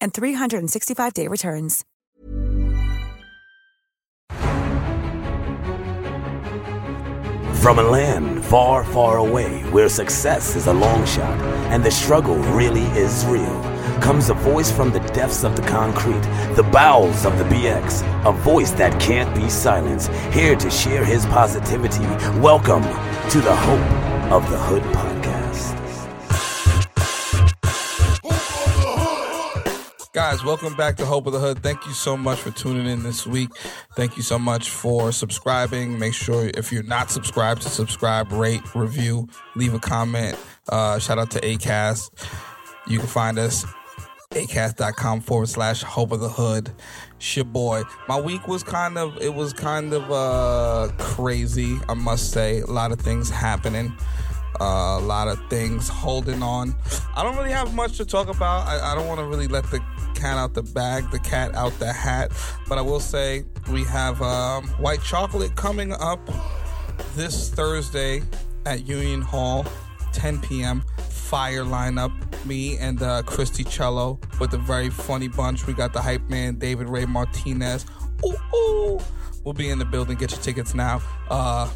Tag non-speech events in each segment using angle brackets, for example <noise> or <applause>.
and 365-day returns. From a land far, far away where success is a long shot and the struggle really is real, comes a voice from the depths of the concrete, the bowels of the BX, a voice that can't be silenced, here to share his positivity. Welcome to the Hope of the Hood podcast. Guys, welcome back to Hope of the Hood. Thank you so much for tuning in this week. Thank you so much for subscribing. Make sure if you're not subscribed to subscribe, rate, review, leave a comment. Uh, shout out to ACAST. You can find us acast.com forward slash hope of the hood. Your boy. My week was kind of it was kind of uh crazy, I must say. A lot of things happening. A lot of things holding on. I don't really have much to talk about. I, I don't want to really let the cat out the bag, the cat out the hat. But I will say we have um, white chocolate coming up this Thursday at Union Hall, 10 p.m. Fire lineup. Me and uh, Christy Cello with a very funny bunch. We got the hype man David Ray Martinez. Ooh, ooh. We'll be in the building. Get your tickets now. Uh,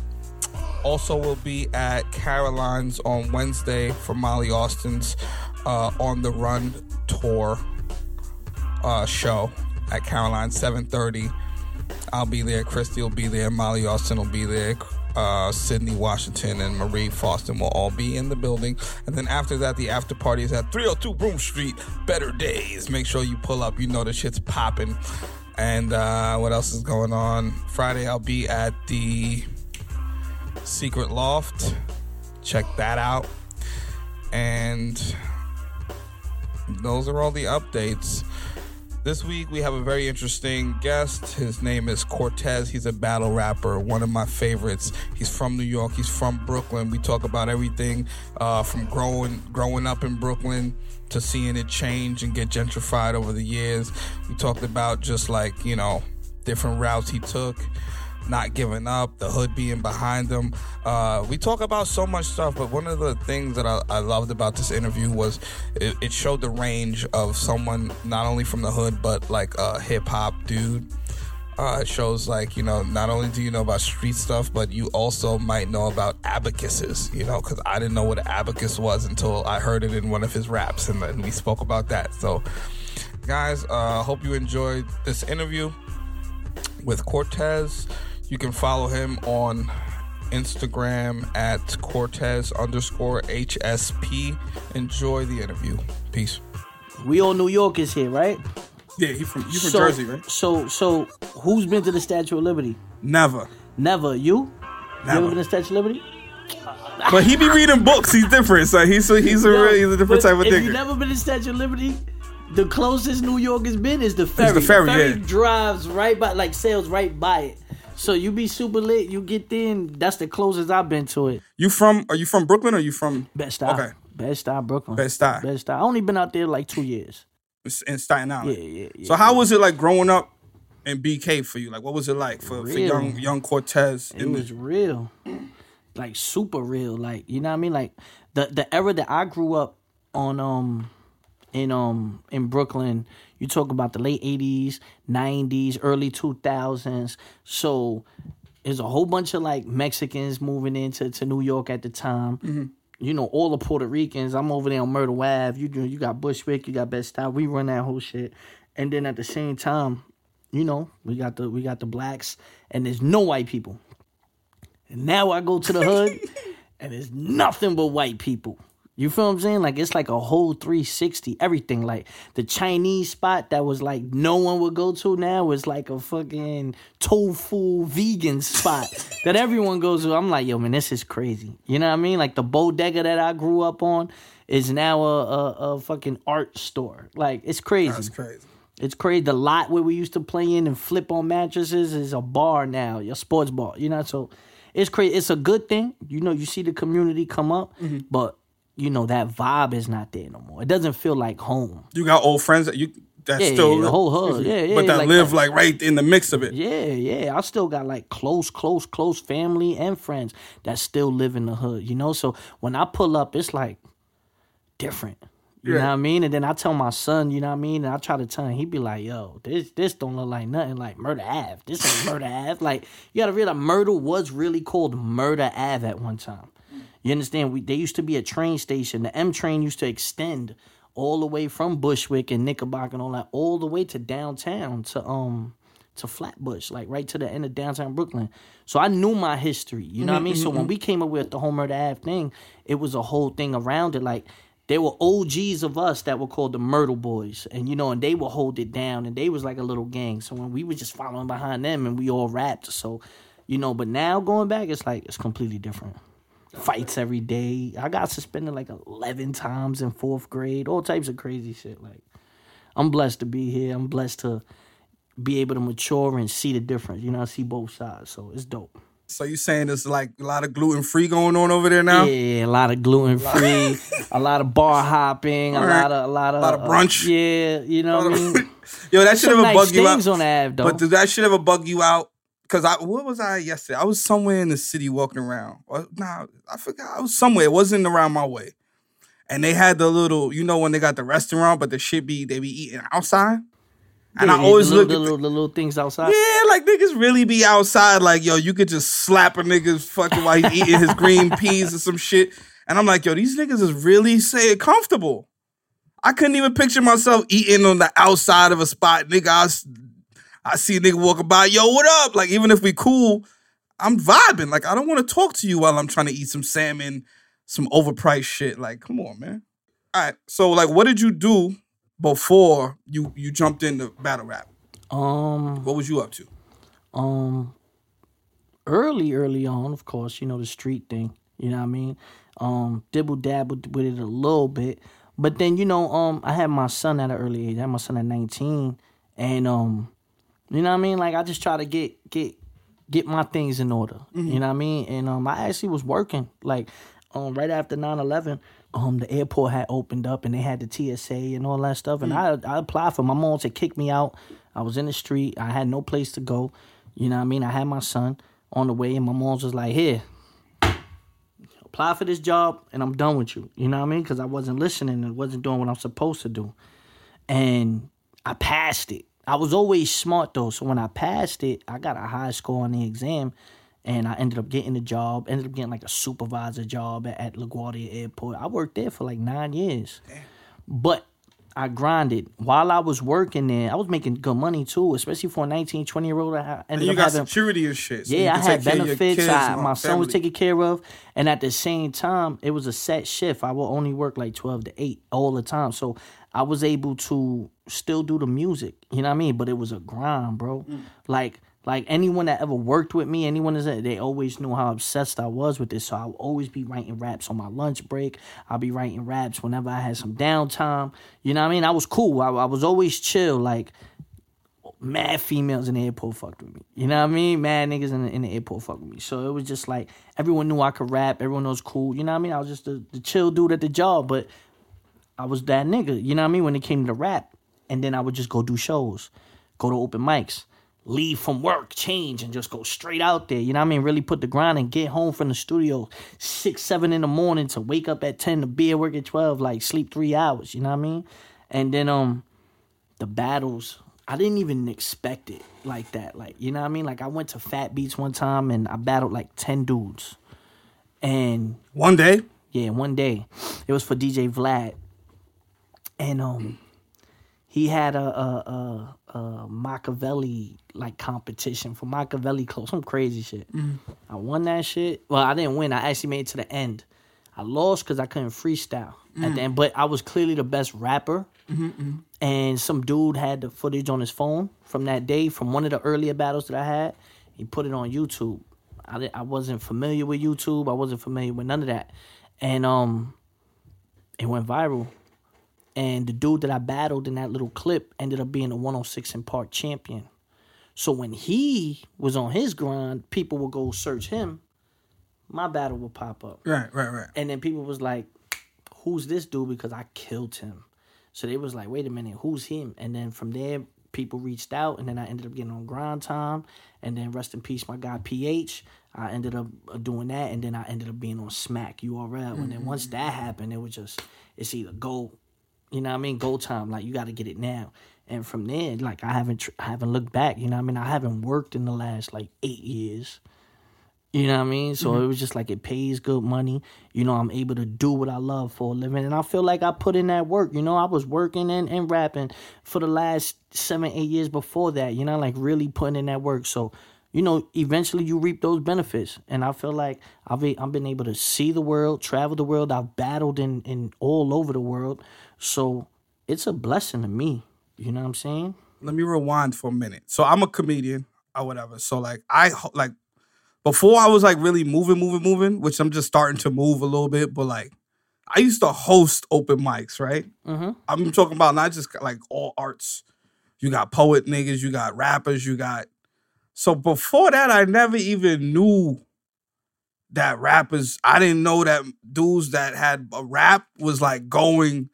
also, we'll be at Caroline's on Wednesday for Molly Austin's uh, On the Run tour uh, show at Caroline 7:30. I'll be there. Christy will be there. Molly Austin will be there. Uh, Sydney Washington and Marie Faustin will all be in the building. And then after that, the after party is at 302 Broome Street. Better days. Make sure you pull up. You know the shit's popping. And uh, what else is going on? Friday, I'll be at the Secret Loft. Check that out. And those are all the updates. This week we have a very interesting guest. His name is Cortez. He's a battle rapper, one of my favorites. He's from New York. He's from Brooklyn. We talk about everything uh, from growing growing up in Brooklyn to seeing it change and get gentrified over the years. We talked about just like you know different routes he took not giving up, the hood being behind them. Uh, we talk about so much stuff, but one of the things that I, I loved about this interview was it, it, showed the range of someone not only from the hood, but like a hip hop dude. Uh, it shows like you know not only do you know about street stuff, but you also might know about abacuses. You know, because I didn't know what an abacus was until I heard it in one of his raps, and then we spoke about that. So, guys, uh, hope you enjoyed this interview with Cortez. You can follow him on Instagram at Cortez underscore HSP. Enjoy the interview. Peace. We all New Yorkers here, right? Yeah, he from you from so, Jersey, right? So so who's been to the Statue of Liberty? Never. Never. You? Never. You ever been to the Statue of Liberty? <laughs> But he be reading books. He's different. So he's a, he's a Yo, really he's a different type of if thing. you never been to Statue of Liberty, the closest New York has been is the ferry. the ferry, yeah. drives right by, like sails right by it. So you be super lit, you get there, and that's the closest I've been to it. You from? Are you from Brooklyn or you from Bed-Stuy. Okay. Bed-Stuy, Brooklyn. Bed-Stuy. Best Style. I only been out there like two years. in Staten Island? Yeah, yeah, yeah. So how was it like growing up in BK for you? Like, what was it like for, for young young Cortez? It in the- was real. Like super real. Like, you know what I mean? Like the the era that I grew up on um in um in Brooklyn, you talk about the late eighties, nineties, early two thousands. So there's a whole bunch of like Mexicans moving into to New York at the time. Mm-hmm. You know, all the Puerto Ricans. I'm over there on Myrtle Ave. You you got Bushwick, you got Bed-Stuy. We run that whole shit. And then at the same time, you know, we got the we got the blacks, and there's no white people. And now I go to the hood, <laughs> and there's nothing but white people. You feel what I'm saying? Like it's like a whole 360, everything. Like the Chinese spot that was like no one would go to now is like a fucking tofu vegan spot <laughs> that everyone goes to. I'm like, yo, man, this is crazy. You know what I mean? Like the bodega that I grew up on is now a, a, a fucking art store. Like it's crazy. That's crazy. It's crazy. The lot where we used to play in and flip on mattresses is a bar now, a sports bar. You know, so it's crazy. It's a good thing. You know, you see the community come up, mm-hmm. but you know that vibe is not there no more. It doesn't feel like home. You got old friends that you that Yeah, still yeah, the whole hood. Yeah, yeah, but that like live that. like right in the mix of it. Yeah, yeah. I still got like close, close, close family and friends that still live in the hood. You know, so when I pull up, it's like different. You Yeah. know what I mean? And then I tell my son, you know what I mean? And I try to tell him, he be like, yo, this this don't look like nothing like Murder Ave. This ain't Murder Ave. Like, you gotta realize Murder was really called Murder Ave at one time. You understand? We there used to be a train station. The M train used to extend all the way from Bushwick and Knickerbocker and all that, all the way to downtown to um to Flatbush, like right to the end of downtown Brooklyn. So I knew my history. You know what I mm-hmm, mean? So mm-hmm, when mm-hmm. we came up with the whole Murder Ave thing, it was a whole thing around it. Like there were OGs of us that were called the Myrtle Boys, and you know, and they would hold it down, and they was like a little gang. So when we were just following behind them, and we all rapped. So, you know, but now going back, it's like it's completely different. Fights every day. I got suspended like eleven times in fourth grade. All types of crazy shit. Like, I'm blessed to be here. I'm blessed to be able to mature and see the difference. You know, I see both sides, so it's dope. So you saying there's like a lot of gluten free going on over there now? Yeah, a lot of gluten free, <laughs> a lot of bar hopping, a lot of a lot of, a Lot of brunch. uh, yeah, you know what I mean. <laughs> Yo, that should ever nice bug you out. on the Ave though. But does that shit ever bug you out? Cause I what was I yesterday? I was somewhere in the city walking around. Or, nah, I forgot. I was somewhere. It wasn't around my way. And they had the little, you know, when they got the restaurant, but the shit be they be eating outside. And Yeah, I always the look little, the, little, the little things outside. yeah, like niggas really be outside. Like yo, you could just slap a nigga's fucking while he's eating his green <laughs> peas or some shit. And I'm like, yo, these niggas is really saying comfortable. I couldn't even picture myself eating on the outside of a spot, nigga. I, I see a nigga walking by, yo, what up? Like even if we cool, I'm vibing. Like I don't want to talk to you while I'm trying to eat some salmon, some overpriced shit. Like, come on, man. All right. So like, what did you do before you you jumped into battle rap? Um, What was you up to? um, early, early on, of course, you know the street thing. You know what I mean? Um, dibble dabbled with it a little bit, but then you know, um, I had my son at an early age. I had my son at nineteen, and um, you know what I mean? Like I just try to get get get my things in order. You know what I mean? And um, I actually was working like um right after 9-11, um, the airport had opened up and they had the TSA and all that stuff. And I I applied for my mom to kick me out. I was in the street. I had no place to go. You know what I mean? I had my son on the way, and my mom was like, "Here, apply for this job, and I'm done with you." You know what I mean? Because I wasn't listening and wasn't doing what I'm supposed to do, and I passed it. I was always smart though, so when I passed it, I got a high score on the exam, and I ended up getting the job. Ended up getting like a supervisor job at, at LaGuardia Airport. I worked there for like nine years, but I grinded while I was working there. I was making good money too, especially for a 19, 20 year old. I And ended you up got having security and shit. so yeah, I had take care of your benefits. I, my son was taken care of, and at the same time, it was a set shift. I will only work like twelve to eight all the time, so I was able to still do the music. You know what I mean? But it was a grind, bro. Mm. Like. Like anyone that ever worked with me, anyone is they always knew how obsessed I was with this. So I would always be writing raps on my lunch break. I'll be writing raps whenever I had some downtime. You know what I mean? I was cool. I, I was always chill. Like mad females in the airport fucked with me. You know what I mean? Mad niggas in the, in the airport fucked with me. So it was just like everyone knew I could rap. Everyone was cool. You know what I mean? I was just the, the chill dude at the job, but I was that nigga. You know what I mean? When it came to rap, and then I would just go do shows, go to open mics, leave from work, change, and just go straight out there. You know what I mean? Really put the grind and get home from the studio six, seven in the morning to wake up at ten to be at work at twelve, like sleep three hours. You know what I mean? And then um the battles i didn't even expect it like that like you know what i mean like i went to fat beats one time and i battled like 10 dudes and One day, yeah one day it was for dj vlad and um he had a a, a, uh, Machiavelli like competition for Machiavelli clothes, some crazy shit. I won that shit. Well, I didn't win. I actually made it to the end. I lost because I couldn't freestyle at the end, but I was clearly the best rapper. And some dude had the footage on his phone from that day, from one of the earlier battles that I had. He put it on YouTube. I, I wasn't familiar with YouTube. I wasn't familiar with none of that, and um, it went viral. And the dude that I battled in that little clip ended up being a 106 & Park champion. So when he was on his grind, people would go search him. My battle would pop up. Right, right, right. And then people was like, "Who's this dude?" Because I killed him. So they was like, "Wait a minute, who's him?" And then from there, people reached out, and then I ended up getting on Grind Time, and then rest in peace, my guy PH. I ended up uh, doing that, and then I ended up being on Smack URL. And then once that happened, it was just it's either go, you know what I mean, go time. Like you got to get it now. And from there, like I haven't tr- I haven't looked back. You know what I mean? I haven't worked in the last like eight years. You know what I mean? So mm-hmm. it was just like it pays good money. You know, I'm able to do what I love for a living. And I feel like I put in that work. You know, I was working and, and rapping for the last seven, eight years before that, you know, like really putting in that work. So, you know, eventually you reap those benefits. And I feel like I've, I've been able to see the world, travel the world. I've battled in, in all over the world. So it's a blessing to me. You know what I'm saying? let me rewind for a minute. So I'm a comedian or whatever. So like I like before I was like really moving, moving, moving, which I'm just starting to move a little bit. But like I used to host open mics, right? Mm-hmm. I'm talking about not just like all arts. You got poet niggas, you got rappers, you got. So before that, I never even knew that rappers. I didn't know that dudes that had a rap was like going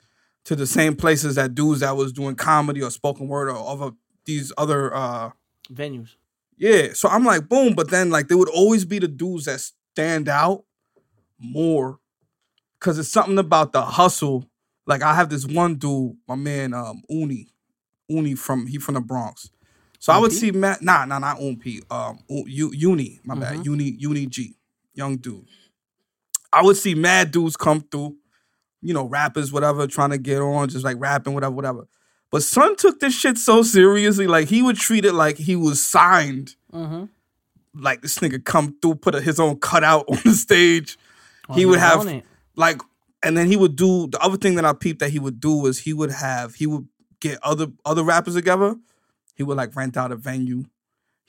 to the same places that dudes that was doing comedy or spoken word or other these other uh Venues. yeah. So I'm like, boom, but then like there would always be the dudes that stand out more because it's something about the hustle. Like I have this one dude, my man, um, Uni, Uni from he from the Bronx. So I would Ump? see Matt, nah, nah, not Ump, um, U, Uni, my bad, Uni, Uni G, young dude. I would see mad dudes come through, you know, rappers, whatever, trying to get on, just like rapping, whatever, whatever. But Son took this shit so seriously, like he would treat it like he was signed. Mm-hmm. Like this nigga come through, put a, his own cutout <laughs> on the stage. Oh, he would have like, and then he would do the other thing that I peeped that he would do was he would have he would get other other rappers together. He would like rent out a venue.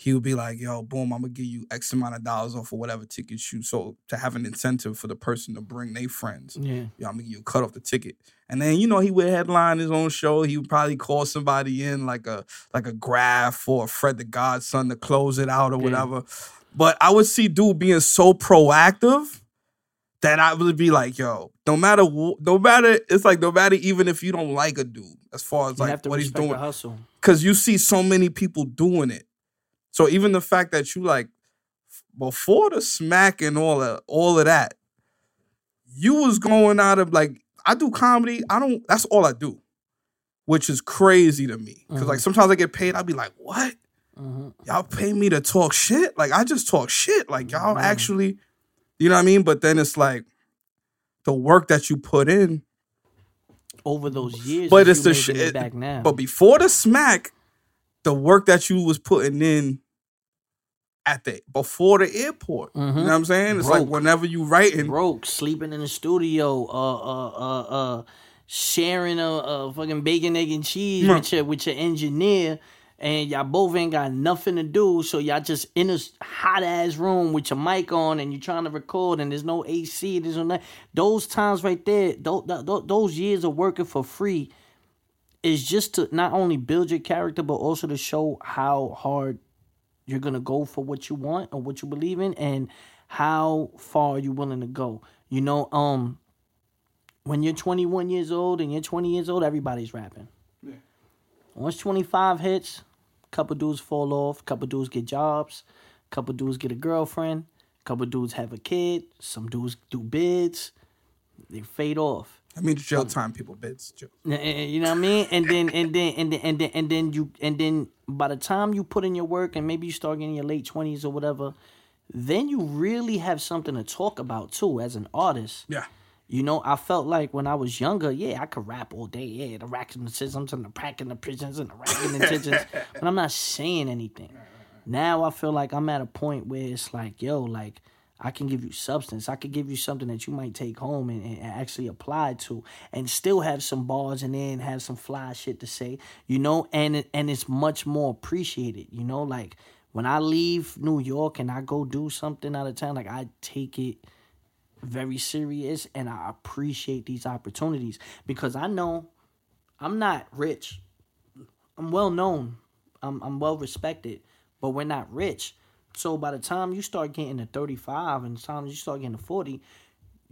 He would be like, "Yo, boom, I'm gonna give you X amount of dollars off of whatever tickets you." So to have an incentive for the person to bring their friends Yeah. yo, I'm gonna give you a cut off the ticket. And then, you know, he would headline his own show. He would probably call somebody in like a like a graph or Fred the Godson to close it out or Yeah. whatever. But I would see dude being so proactive that I would be like, yo, no matter no matter it's like no matter even if you don't like a dude, as far as You like what he's doing because you see so many people doing it. So even the fact that you like before the smack and all of all of that, you was going out of like I do comedy. I don't. That's all I do, which is crazy to me. Because like sometimes I get paid, I'll be like, what? Mhm. Y'all pay me to talk shit? Like I just talk shit. Like y'all actually, you know what I mean? But then it's like the work that you put in. Over those years, But it's the shit. it back now. But before the smack, the work that you was putting in at the before the airport. You know what I'm saying? It's like Mm-hmm. Whenever you writing, broke, sleeping in the studio, uh, uh, uh, uh, sharing a, a fucking bacon, egg, and cheese Mm. with your with your engineer, and y'all both ain't got nothing to do, so y'all just in a hot ass room with your mic on, and you're trying to record, and there's no AC, there's no that. Those times right there, those, those years of working for free, is just to not only build your character, but also to show how hard you're gonna go for what you want or what you believe in and how far you're willing to go. You know, um when you're 21 years old and you're 20 years old, everybody's rapping. Once 25 hits, couple dudes fall off, couple dudes get jobs, couple dudes get a girlfriend, couple dudes have a kid, some dudes do bids, they fade off. I mean jail time people. Jail. Eh, You know what I mean? And then and then and then and then and then you and then by the time you put in your work and maybe you start getting your late twenties or whatever, then you really have something to talk about too as an artist. Yeah. You know, I felt like when I was younger, yeah, I could rap all day. Yeah, the racisms and the packing the prisons and the racking the intentions. <laughs> but I'm not saying anything. Now I feel like I'm at a point where it's like, yo, like I can give you substance. I could give you something that you might take home and, and actually apply to, and still have some bars in there and have some fly shit to say, you know. And and it's much more appreciated, you know. Like when I leave New York and I go do something out of town, like I take it very serious and I appreciate these opportunities because I know I'm not rich. I'm well known. I'm I'm well respected, but we're not rich. So by the time you start getting to 35 and the time you start getting to 40,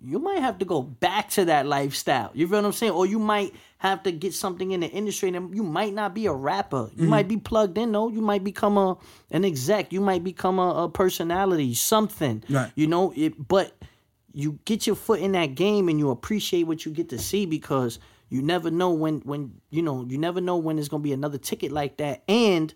you might have to go back to that lifestyle. You feel what I'm saying? Or you might have to get something in the industry and you might not be a rapper. You mm-hmm. might be plugged in though. You might become a an exec. You might become a, a personality, something. Right. You know, it but you get your foot in that game and you appreciate what you get to see because you never know when when you know, you never know when there's gonna be another ticket like that and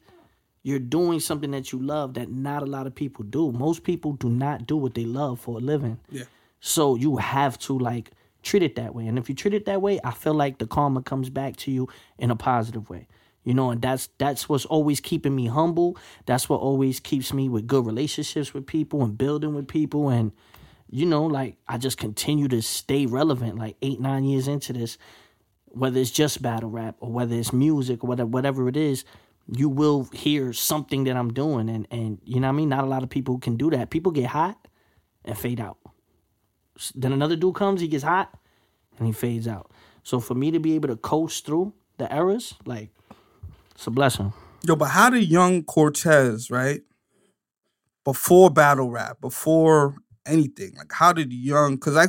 you're doing something that you love that not a lot of people do. Most people do not do what they love for a living. Yeah. So you have to like treat it that way. And if you treat it that way, I feel like the karma comes back to you in a positive way. You know, and that's that's what's always keeping me humble. That's what always keeps me with good relationships with people and building with people and you know, like I just continue to stay relevant like 8 9 years into this whether it's just battle rap or whether it's music or whatever whatever it is, you will hear something that I'm doing and and you know what I mean? Not a lot of people can do that. People get hot and fade out. Then another dude comes, he gets hot, and he fades out. So for me to be able to coast through the errors, like it's a blessing. Yo, but how did young Cortez, right? Before battle rap, before anything, like how did young? Because I,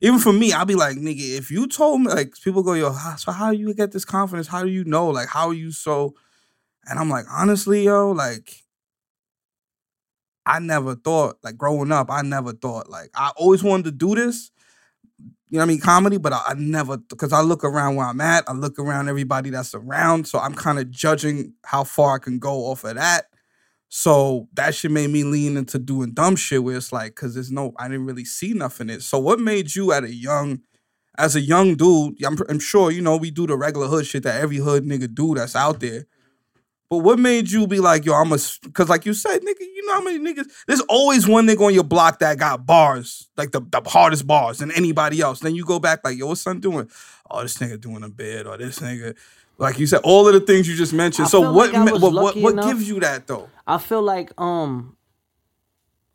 even for me, I'll be like, nigga, if you told me, like, people go, yo, so how do you get this confidence? How do you know? Like, how are you so? And I'm like, honestly, yo, like, I never thought, like, growing up, I never thought, like, I always wanted to do this. You know what I mean? Comedy, but I, I never, because I look around where I'm at, I look around everybody that's around. So I'm kind of judging how far I can go off of that. So that shit made me lean into doing dumb shit where it's like, cause there's no, I didn't really see nothing in it. So what made you at a young, as a young dude, I'm, I'm sure, you know, we do the regular hood shit that every hood nigga do that's out there. But what made you be like, yo, I'm a, cause like you said, nigga, you know how many niggas, there's always one nigga on your block that got bars, like the, the hardest bars than anybody else. Then you go back like, yo, what's son doing? Oh, this nigga doing a bid, or this nigga, like you said, all of the things you just mentioned. I so what, like what, what, what enough- gives you that though? I feel like um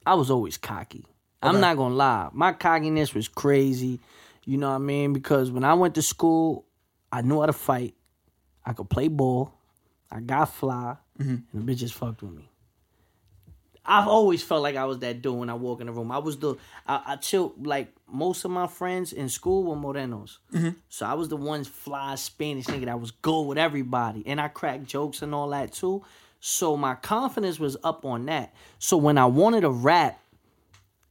I was always cocky. I'm not gonna lie. My cockiness was crazy. You know what I mean? Because when I went to school, I knew how to fight. I could play ball. I got fly. Mm-hmm. And the bitches fucked with me. I've always felt like I was that dude when I walk in the room. I was the I, I chill like most of my friends in school were morenos, mm-hmm. so I was the one fly Spanish nigga that was good with everybody, and I cracked jokes and all that too. So my confidence was up on that. So when I wanted to rap,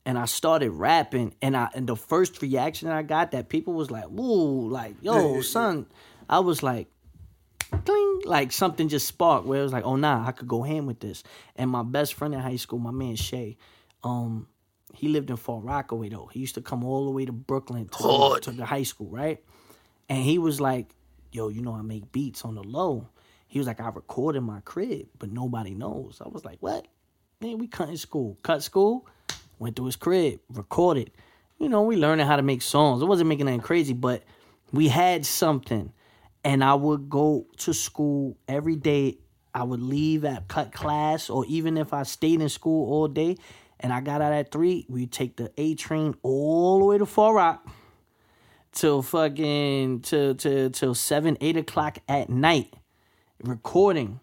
and I started rapping, and I and the first reaction that I got that people was like, "Ooh, like yo, son," I was like, cling, like something just sparked where it was like, oh nah, I could go ham with this. And my best friend in high school, my man Shay, um, he lived in Far Rockaway though. He used to come all the way to Brooklyn to, to the high school, right? And he was like, yo, you know I make beats on the low. He was like, I record in my crib, but nobody knows. I was like, what? Man, we cut in school. Cut school, went to his crib, recorded. You know, we learning how to make songs. It wasn't making anything crazy, but we had something and I would go to school every day. I would leave at cut class, or even if I stayed in school all day and I got out at three, we'd take the A train all the way to Far Rock till fucking till till till seven, eight o'clock at night, recording.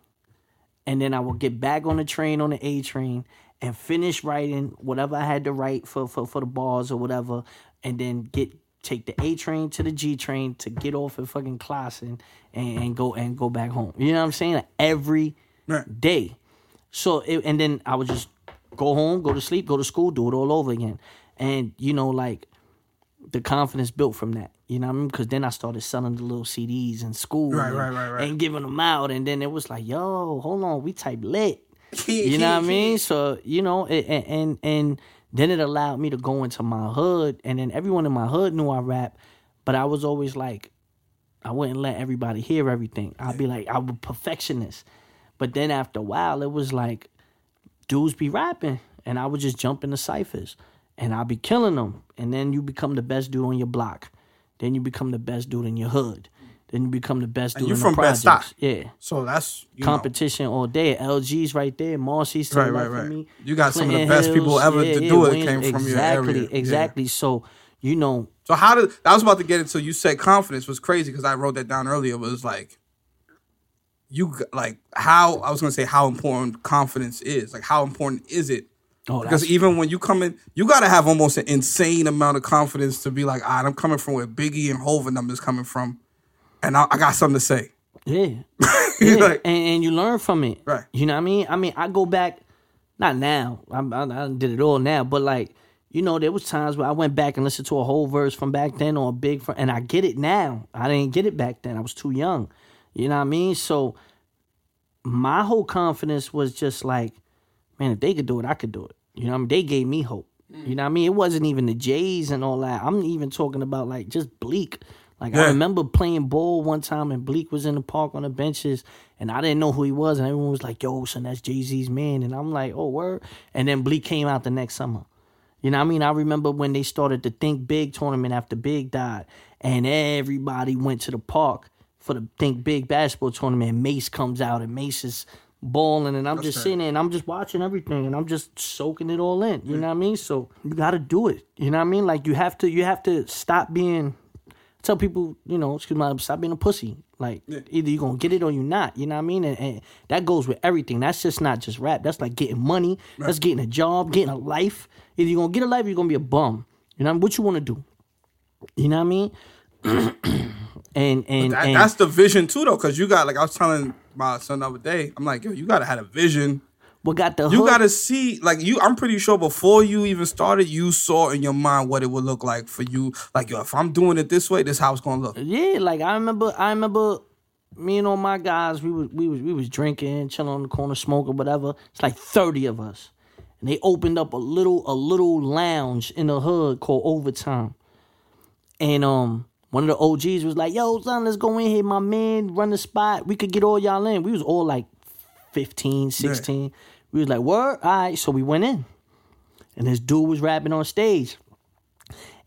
And then I would get back on the train on the A train and finish writing whatever I had to write for for, for the bars or whatever, and then get take the A train to the G train to get off at fucking class and, and, go and go back home. You know what I'm saying? Like every day. Right. So it, and then I would just go home, go to sleep, go to school, do it all over again. And you know, like the confidence built from that. You know what I mean? Because then I started selling the little CDs in school, Right, and, right, right, right. and giving them out. And then it was like, yo, hold on, we type lit. <laughs> you know what I mean? So you know, it, and and and Then it allowed me to go into my hood, and then everyone in my hood knew I rap, but I was always like, I wouldn't let everybody hear everything. I'd be like, I was perfectionist. But then after a while, it was like, dudes be rapping, and I would just jump into ciphers, and I'd be killing them. And then you become the best dude on your block. Then you become the best dude in your hood. Then you become the best And dude you in from projects. Bed-Stuy. Yeah So that's you know, competition all day. LG's right there. Marcy's Right, right, right. me. You got some of the Clinton best people ever to do it came from your exactly, area. Yeah. Exactly. So you know, So how did I was about to get into? You said confidence was crazy because I wrote that down earlier. It was like you like how I was gonna say how important confidence is. Like how important is it? oh, Because even when you come in, you gotta have almost an insane amount of confidence to be like, all right, I'm coming from where Biggie and Hov and them is coming from, and I, I got something to say. yeah, <laughs> yeah. Like- and, and you learn from it. Right. You know what I mean? I mean, I go back, not now. I, I, I did it all now, but like. You know, there was times where I went back and listened to a whole verse from back then or a big, and I get it now. I didn't get it back then. I was too young. You know what I mean? So my whole confidence was just like, man, if they could do it, I could do it. You know what I mean? They gave me hope. You know what I mean? It wasn't even the Jays and all that. I'm even talking about like just Bleek. Like I remember playing ball one time and Bleek was in the park on the benches and I didn't know who he was and everyone was like, yo, son, that's Jay-Z's man. And I'm like, oh, word. And then Bleek came out the next summer. You know what I mean? I remember when they started the Think Big tournament after Big died, and everybody went to the park for the Think Big basketball tournament. And Mase comes out, and Mase is balling, and I'm just sitting there, and I'm just watching everything, and I'm just soaking it all in. You know what I mean? So you got to do it. You know what I mean? Like you have to, you have to stop being. Tell people, you know, excuse me, stop being a pussy. Like either you're gonna get it or you're not. You know what I mean? And, and that goes with everything. That's just not just rap. That's like getting money. That's getting a job, getting a life. Either you're gonna get a life or you're gonna be a bum. You know what you want to do. You know what I mean? <clears throat> and and, That, and that's the vision too, though, because you got like I was telling my son the other day. I'm like, yo, you gotta have a vision. What got the You hook- gotta see, like you. I'm pretty sure before you even started, you saw in your mind what it would look like for you. Like, yo, if I'm doing it this way, this it's gonna look. Yeah, like I remember, I remember me and all my guys, we was we was we was drinking, chilling on the corner, smoking, whatever. It's like thirty of us, and they opened up a little a little lounge in the hood called Overtime, and um. One of the OGs was like, "Yo, son, let's go in here. My man run the spot. We could get all y'all in." We was all like 15, 16. We was like, "Word, all right." So we went in, and this dude was rapping on stage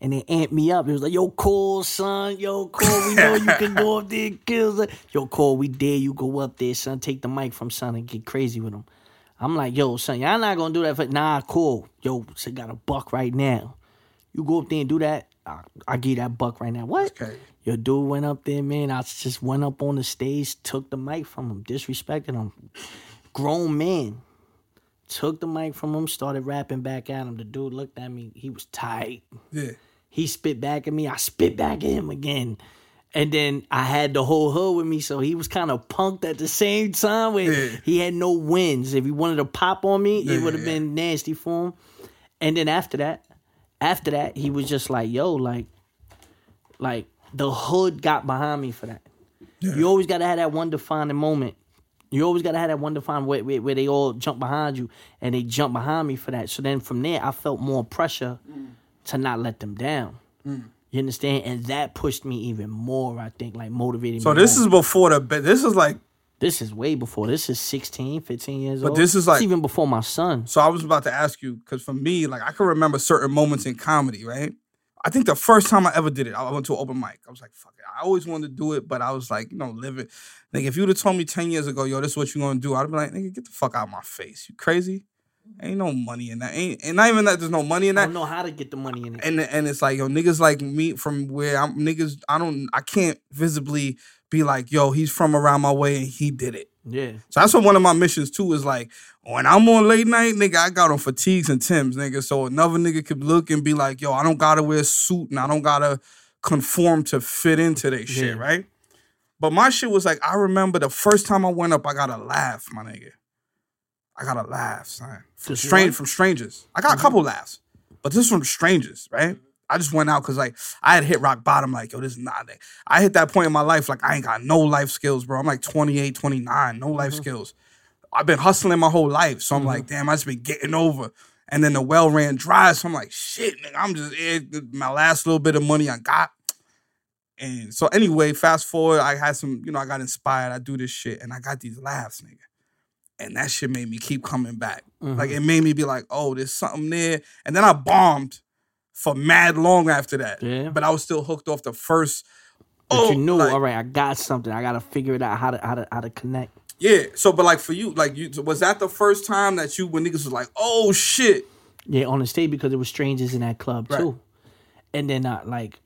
and they amped me up. It was like, yo, Cole, son, yo, Cole, we know you can go up there and kill. Son. Yo, Cole, we dare you go up there, son. Take the mic from son and get crazy with him. I'm like, yo, son, y'all not gonna do that for nah, cool. Yo, so got a buck right now. You go up there and do that, I, I give that buck right now. What? Okay. Your dude went up there, man. I just went up on the stage, took the mic from him, disrespected him. Grown man. Took the mic from him, started rapping back at him. The dude looked at me. He was tight. Yeah. He spit back at me. I spit back at him again. And then I had the whole hood with me, so he was kind of punked at the same time. Where Yeah. he had no wins. If he wanted to pop on me, it would have yeah. been nasty for him. And then after that, after that, he was just like, "Yo, like, like the hood got behind me for that." You always gotta have that one defining moment. You always gotta have that one defining where, where, where they all jump behind you, and they jump behind me for that. So then from there, I felt more pressure to not let them down. Mm. You understand? And that pushed me even more. I think, like motivated So me. this more. is before the. This is like. This is way before. This is 16, 15 years But old. this is It's like- even before my son. So I was about to ask you because for me, like I can remember certain moments in comedy, right? I think the first time I ever did it, I went to an open mic. I was like, fuck it. I always wanted to do it, but I was like, you know, live it. Like, if you'd have told me 10 years ago, yo, this is what you're gonna do, I'd be like, nigga, get the fuck out of my face. You crazy? Ain't no money in that. Ain't and not even that there's no money in I that. don't know how to get the money in it. And and it's like, yo, niggas like me from where I'm niggas, I don't I can't visibly be like, yo, he's from around my way and he did it. yeah. So that's what one of my missions too is like when I'm on late night, nigga, I got on fatigues and Tims, nigga. So another nigga could look and be like, yo, I don't gotta wear a suit and I don't gotta conform to fit into shit, Yeah. right? But my shit was like, I remember the first time I went up, I got a laugh, my nigga. I got a laugh, son. From one? from strangers. I got a mm-hmm. couple laughs, but this from strangers, right? I just went out because like I had hit rock bottom, like, yo, this is not that. I hit that point in my life, like I ain't got no life skills, bro. I'm like 28, 29, no life skills. I've been hustling my whole life. So I'm like, damn, I just been getting over. And then the well ran dry. So I'm like, shit, nigga, I'm just eh, my last little bit of money I got. And so anyway, fast forward, I had some, you know, I got inspired. I do this shit and I got these laughs, nigga. And that shit made me keep coming back. Like Mm-hmm. it made me be like, oh, there's something there. And then I bombed for mad long after that. Yeah. But I was still hooked off the first. But oh, you knew, like- all right, I got something. I gotta figure it out how to how to how to connect. Yeah. So, but like for you, like you, was that the first time that you when niggas was like, oh shit, Yeah, on the stage because there was strangers in that club Right. too. And then uh, like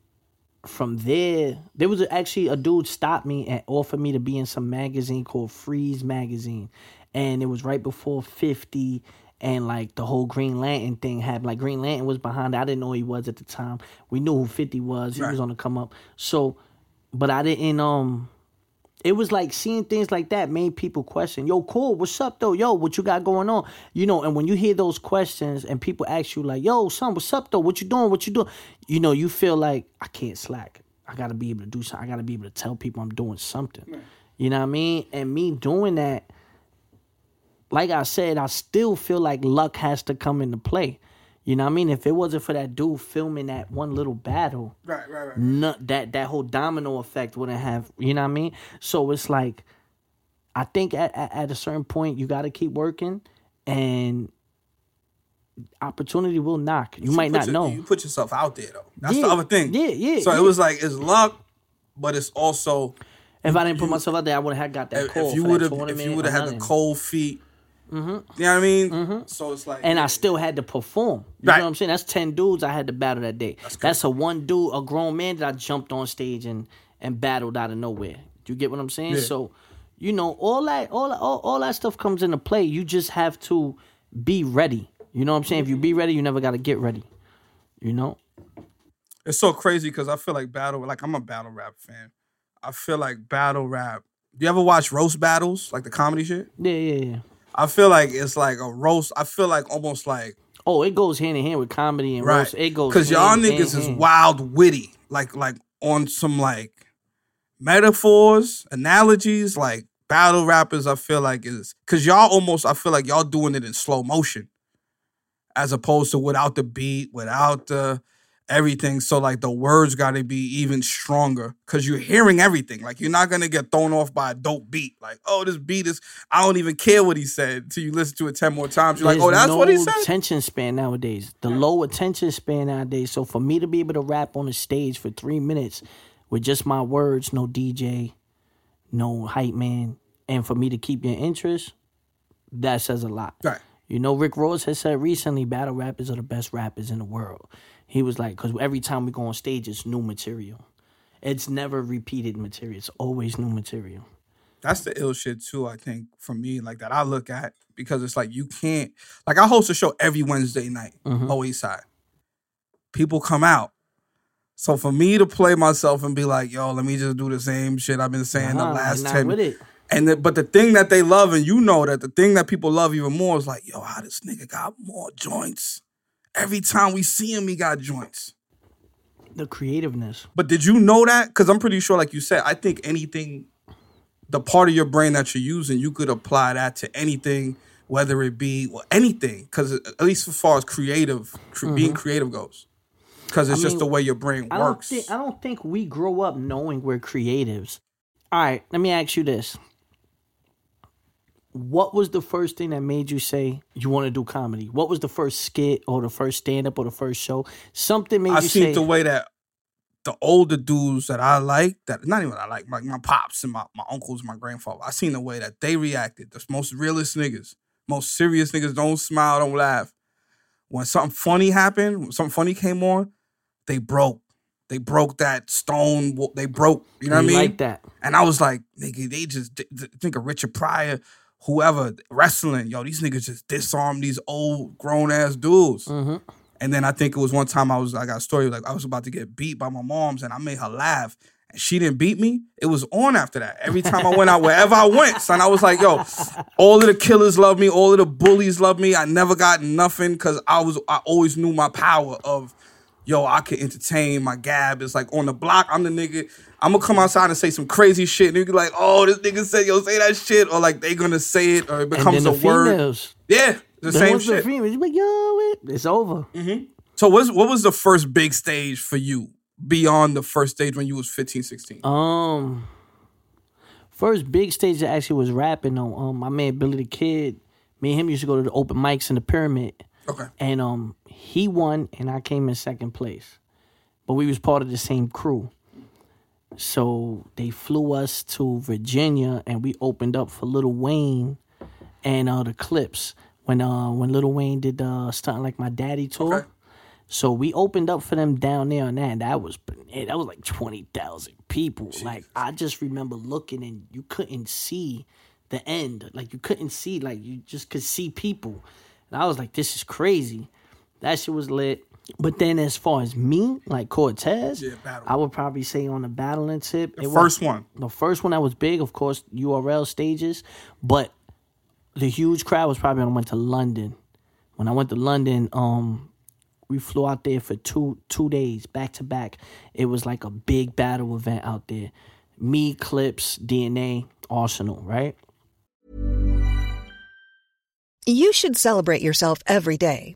from there, there was actually a dude stopped me and offered me to be in some magazine called Freeze Magazine, and it was right before Fifty and like the whole Green Lantern thing happened. Like Green Lantern was behind it. I didn't know he was at the time. We knew who Fifty was. He Right. was on the come up. So, but I didn't um. It was like seeing things like that made people question, yo, cool, what's up though? Yo, what you got going on? You know, and when you hear those questions and people ask you like, yo, son, what's up though? What you doing? What you doing? You know, you feel like I can't slack. I gotta be able to do something. I gotta be able to tell people I'm doing something. You know what I mean? And me doing that, like I said, I still feel like luck has to come into play. You know what I mean? If it wasn't for that dude filming that one little battle, right, right, right. no, that that whole domino effect wouldn't have you know what I mean. So it's like, I think at at, at a certain point you got to keep working, and opportunity will knock. You might not your- know. You put yourself out there though. That's the other thing. yeah, yeah, So yeah. it was like it's luck, but it's also if I didn't put myself out there, I wouldn't have got that if you would have if you would have had the cold feet. Mm-hmm. You know what I mean? So it's like and I still had to perform. You Right. know what I'm saying? That's ten dudes I had to battle that day. That's, a one dude, a grown man that I jumped on stage and and battled out of nowhere. Do you get what I'm saying? Yeah. So, you know, all that all, all all that stuff comes into play. You just have to be ready. You know what I'm saying? If you be ready, you never got to get ready. You know? it's so crazy because I feel like battle like I'm a battle rap fan. I feel like battle rap. Do you ever watch roast battles like the comedy shit? Yeah, yeah, yeah. I feel like it's like a roast. I feel like almost like Oh, it goes hand in hand with comedy and right roast. It goes because y'all hand niggas is hand. wild witty, like like on some like metaphors, analogies, like battle rappers. I feel like is because y'all almost. I feel like y'all doing it in slow motion, as opposed to without the beat, without the everything. So like the words got to be even stronger because you're hearing everything. Like you're not gonna get thrown off by a dope beat. Like oh this beat is I don't even care what he said until you listen to it ten more times. You're like oh that's no what he said. attention span nowadays. The low attention span nowadays. So for me to be able to rap on a stage for three minutes with just my words, no DJ, no hype man, and for me to keep your interest, that says a lot. Right. You know, Rick Ross has said recently, battle rappers are the best rappers in the world. He was like, because every time we go on stage, it's new material. It's never repeated material. It's always new material. that's the ill shit too. I think for me, like that I look at because it's like you can't like I host a show every Wednesday night, Mm-hmm. Lower East Side. People come out. So for me to play myself and be like, yo, let me just do the same shit I've been saying Nah, the last ten with it. And the, but the thing that they love, and you know that the thing that people love even more is like, yo, how this nigga got more joints. Every time we see him, he got joints. The creativeness. But did you know that? Because I'm pretty sure, like you said, I think anything, the part of your brain that you're using, you could apply that to anything, whether it be well, anything. Because at least as far as creative, cre- being creative goes, because it's Mm-hmm. I just mean, the way your brain I don't works. think I don't think we grow up knowing we're creatives. All right, let me ask you this. What was the first thing that made you say you want to do comedy? What was the first skit or the first stand up or the first show? Something made I you seen say the way that the older dudes that I like, that not even I like, like my pops and my, my uncles, my grandfather. I seen the way that they reacted. The most realest niggas, most serious niggas don't smile, don't laugh. When something funny happened, when something funny came on, they broke. They broke that stone. They broke. You know what I mean? like that. And I was like, nigga, they just th- th- think of Richard Pryor, whoever wrestling. Yo, these niggas just disarm these old grown ass dudes. Mm-hmm. And then I think it was one time I was I got a story like I was about to get beat by my mom's and I made her laugh. And she didn't beat me. It was on after that. Every time I went out, wherever I went, son, I was like, yo, all of the killers love me, all of the bullies love me. I never got nothing because I was I always knew my power of yo, I can entertain my gab. It's like on the block, I'm the nigga. I'm gonna come outside and say some crazy shit. And you be like, oh, this nigga said, yo, say that shit. Or like they gonna say it or it becomes a the word. Yeah. The same the shit. female, you like, yo, it, it's over. So what's what was the first big stage for you beyond the first stage when you was 15, 16? Um, first big stage that actually was rapping on. Um, my man Billy the Kid, me and him used to go to the open mics in the Pyramid, Okay. and um, he won, and I came in second place, but we was part of the same crew. So they flew us to Virginia, and we opened up for Little Wayne and uh the Clips when uh when Lil Wayne did uh stunt like my daddy tour. Okay. So we opened up for them down there on that. And that was that was like twenty thousand people. Like I just remember looking and you couldn't see the end. Like you couldn't see. Like you just could see people. And I was like, this is crazy. That shit was lit. But then as far as me, like Cortez, Yeah. I would probably say on the battling tip. The it first was, one. The first one that was big, of course, URL stages. But the huge crowd was probably when I went to London. When I went to London, um, we flew out there for two two days back to back. It was like a big battle event out there. Me, Clips, DNA, Arsonal, right? You should celebrate yourself every day,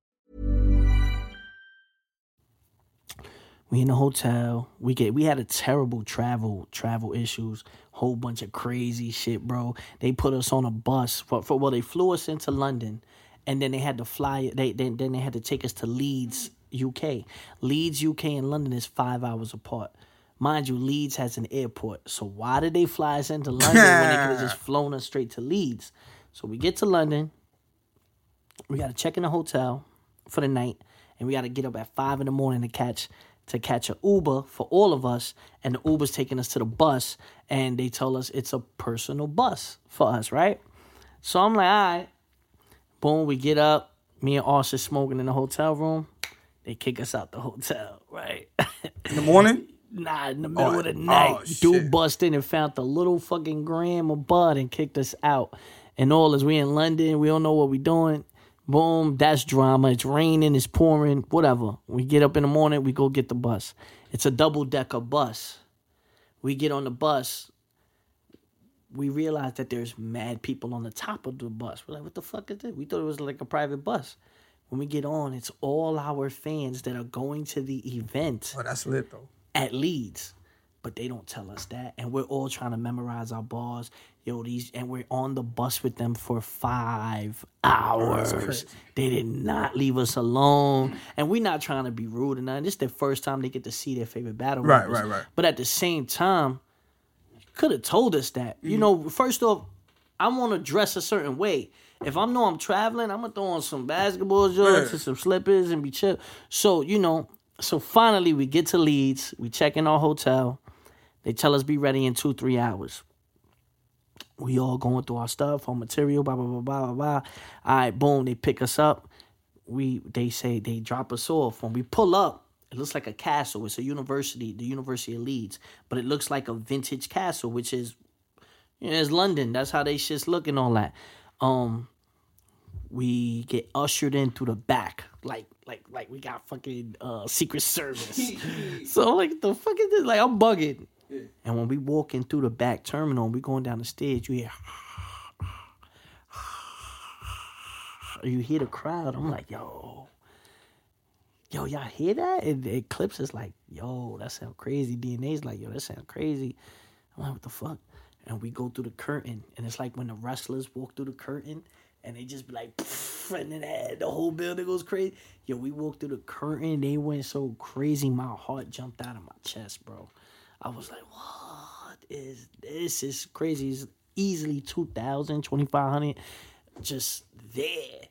We in the hotel. We get we had a terrible travel travel issues. Whole bunch of crazy shit, bro. They put us on a bus for, for well, they flew us into London, and then they had to fly. They then then they had to take us to Leeds, UK. Leeds, UK, and London is five hours apart. Mind you, Leeds has an airport. So why did they fly us into London when they could have just <laughs> flown us straight to Leeds? So we get to London. We got to check in the hotel for the night, and we got to get up at five in the morning to catch to catch an Uber for all of us. And the Uber's taking us to the bus, and they tell us it's a personal bus for us, right? So I'm like, all right. Boom, we get up. Me and Austin smoking in the hotel room. They kick us out the hotel, right? <laughs> In the morning? Nah, in the middle Oh, of the oh, night, oh, dude bust in and found the little fucking gram of bud and kicked us out. And all as we in London, we don't know what we doing. Boom, that's drama. It's raining, it's pouring, whatever. We get up in the morning, we go get the bus. It's a double decker bus. We get on the bus. We realize that there's mad people on the top of the bus. We're like, what the fuck is this? We thought it was like a private bus. When we get on, it's all our fans that are going to the event Oh, that's lit though. at Leeds. But they don't tell us that. And we're all trying to memorize our bars. Yo, these and we're on the bus with them for five hours. They did not leave us alone. And we're not trying to be rude and nothing. This is their first time they get to see their favorite battle Right, rappers. right, right. But at the same time, could have told us that. You mm-hmm. know, first off, I want to dress a certain way. If I know I'm traveling, I'm gonna throw on some basketball shorts Yeah. and some slippers and be chill. So you know, so finally we get to Leeds. We check in our hotel. They tell us be ready in two three hours. We all going through our stuff, our material, blah blah blah blah blah. blah. All right, boom. They pick us up. We they say they drop us off. When we pull up, it looks like a castle. It's a university, the University of Leeds, but it looks like a vintage castle, which is you know, it's London. That's how they shit's looking all that. Um, we get ushered in through the back, like like like we got fucking uh Secret Service. <laughs> so like, the fuck is this? Like I'm bugging. And when we walk in through the back terminal, we going down the stairs. You hear, you hear the crowd. I'm like, yo, yo, y'all hear that? And Eclipse is like, yo, that sound crazy. DNA's like, yo, that sound crazy. I'm like, what the fuck? And we go through the curtain, and it's like when the wrestlers walk through the curtain, and they just be like, and then the whole building goes crazy. Yo, we walked through the curtain. They went so crazy. My heart jumped out of my chest, bro. I was like, what is this? Is crazy. It's easily 2,000, 2,500 just there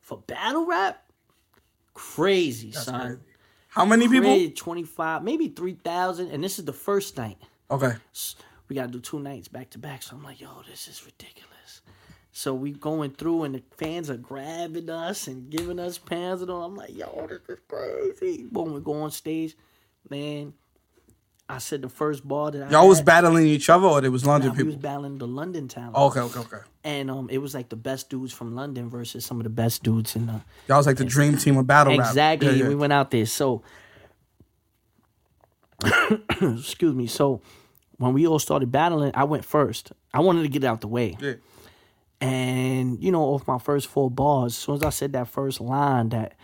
for battle rap. Crazy, son. crazy. How many Crazy, people? 25, maybe 3,000. And this is the first night Okay. we gotta do two nights back to back. So I'm like, yo, this is ridiculous. So we going through and the fans are grabbing us and giving us pans and all. I'm like, yo, this is crazy. When we go on stage, man, I said the first ball that I Y'all was battling each other, or it was Nah, London we people? was battling the London talent. Oh, okay, okay, okay. And um, it was like the best dudes from London versus some of the best dudes in the Y'all was like the dream team of battle rap. Exactly. Yeah, yeah. We went out there. So, <coughs> excuse me. So, when we all started battling, I went first. I wanted to get out the way. Yeah. And you know, off my first four bars, as soon as I said that first line, that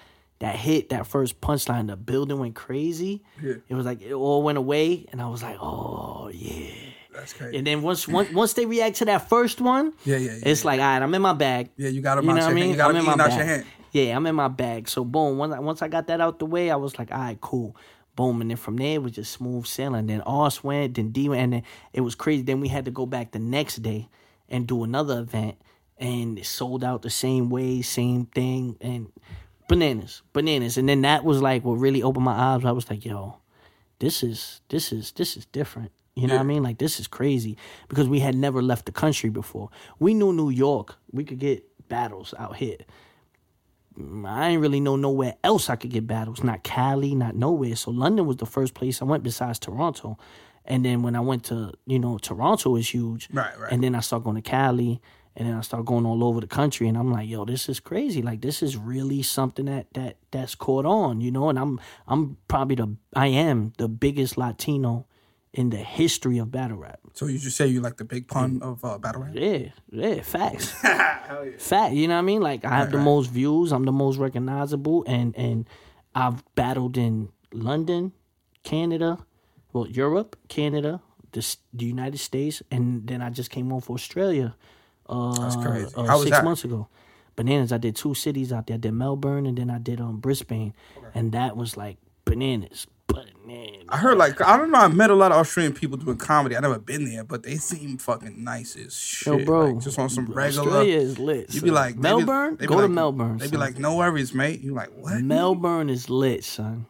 that hit, that first punchline, the building went crazy. Yeah. It was like it all went away, and I was like, oh yeah. That's crazy. And then once once once they react to that first one, Yeah, yeah, yeah, it's like, all right, I'm in my bag. Yeah, you got 'em You know what I mean? You got in my eating your bag. hand. Yeah, I'm in my bag. So boom, once I, once I got that out the way, I was like, all right, cool. Boom, and then from there it was just smooth sailing. Then Oz went, then D went, and then it was crazy. Then we had to go back the next day and do another event, and it sold out the same way, same thing, and bananas, bananas. And then that was like what really opened my eyes. I was like, yo, this is this is this is different. You know what I mean? Like this is crazy because we had never left the country before. We knew New York. We could get battles out here. I ain't really know nowhere else I could get battles. Not Cali, not nowhere. So London was the first place I went besides Toronto. And then when I went to, you know, Toronto is huge. Right, right. And then I started going to Cali and then I started going all over the country and I'm like, yo, this is crazy. Like this is really something that that that's caught on, you know, and I'm I'm probably the I am the biggest Latino in the history of battle rap. So you just say you like the big pun of uh, battle rap? Yeah, yeah, facts. <laughs> Fact, you know what I mean? Like I have the most views, I'm the most recognizable, and and I've battled in London, Canada, well Europe, Canada, the the United States, and then I just came home for Australia. Uh, That's crazy. uh, How was six that? months ago. Bananas. I did two cities out there. I did Melbourne, and then I did um Brisbane, and that was like bananas, bananas. I heard like I don't know. I met a lot of Australian people doing comedy. I never been there, but they seem fucking nice as shit. Yo, bro, like, just on some regular. Australia is lit. You be like Melbourne. be Go to Melbourne. They be son. like, no worries, mate. You like what? Melbourne is lit, son.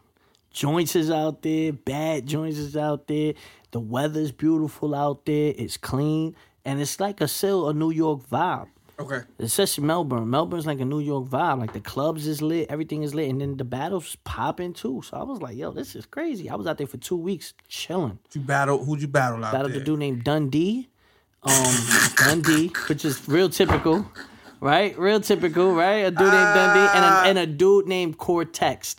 Joints is out there, bad joints is out there. The weather's beautiful out there. It's clean, and it's like a still a New York vibe. Okay. Especially Melbourne. Melbourne's like a New York vibe. Like the clubs is lit, everything is lit, and then the battles popping too. So I was like, yo, this is crazy. I was out there for two weeks chilling. You battle? Who'd you battle out Battled there? a dude named Dundee. Um, <laughs> Dundee, which is real typical, right? Real typical, right? A dude named Dundee and a, and a dude named Cortex.